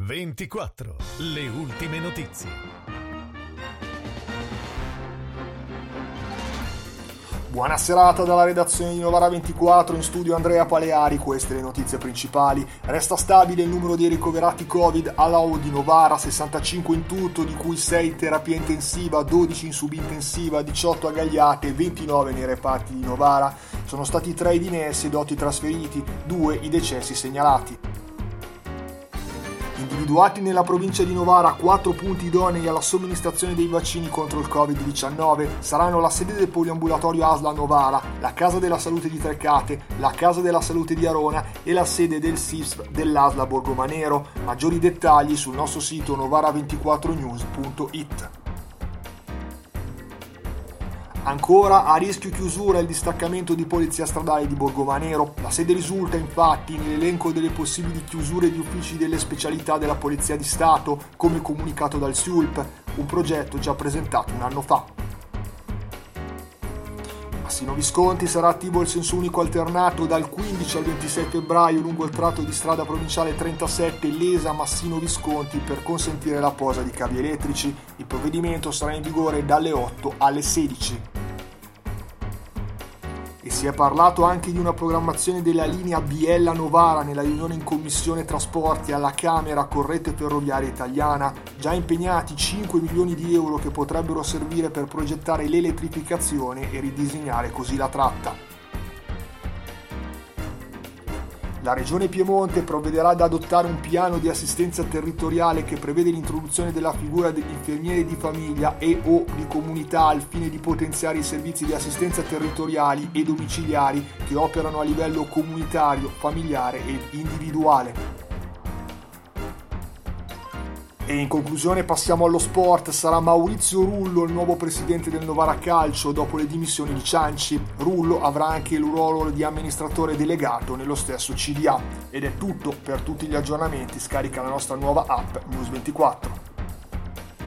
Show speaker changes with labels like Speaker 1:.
Speaker 1: 24. Le ultime notizie.
Speaker 2: Buona serata dalla redazione di Novara 24, in studio Andrea Paleari, queste le notizie principali. Resta stabile il numero dei ricoverati Covid all'AO di Novara, 65 in tutto, di cui 6 in terapia intensiva, 12 in subintensiva, 18 a Gagliate, 29 nei reparti di Novara. Sono stati 3 i dinessi ed 8 i trasferiti, 2 i decessi segnalati. Individuati nella provincia di Novara quattro punti idonei alla somministrazione dei vaccini contro il Covid-19 saranno la sede del poliambulatorio ASLA Novara, la Casa della Salute di Trecate, la Casa della Salute di Arona e la sede del SISP dell'ASLA Borgomanero. Maggiori dettagli sul nostro sito novara24news.it. Ancora a rischio chiusura il distaccamento di polizia stradale di Borgomanero. La sede risulta infatti nell'elenco delle possibili chiusure di uffici delle specialità della Polizia di Stato, come comunicato dal SULP, un progetto già presentato un anno fa. Massino Visconti sarà attivo il senso unico alternato dal 15 al 26 febbraio lungo il tratto di strada provinciale 37 Lesa Massino Visconti per consentire la posa di cavi elettrici. Il provvedimento sarà in vigore dalle 8 alle 16 e si è parlato anche di una programmazione della linea Biella Novara nella riunione in commissione trasporti alla Camera con rete ferroviaria italiana, già impegnati 5 milioni di euro che potrebbero servire per progettare l'elettrificazione e ridisegnare così la tratta. La Regione Piemonte provvederà ad adottare un piano di assistenza territoriale che prevede l'introduzione della figura degli infermieri di famiglia e o di comunità al fine di potenziare i servizi di assistenza territoriali e domiciliari che operano a livello comunitario, familiare ed individuale. E in conclusione passiamo allo sport, sarà Maurizio Rullo il nuovo presidente del Novara Calcio dopo le dimissioni di Cianci. Rullo avrà anche il ruolo di amministratore delegato nello stesso CDA. Ed è tutto, per tutti gli aggiornamenti scarica la nostra nuova app News 24.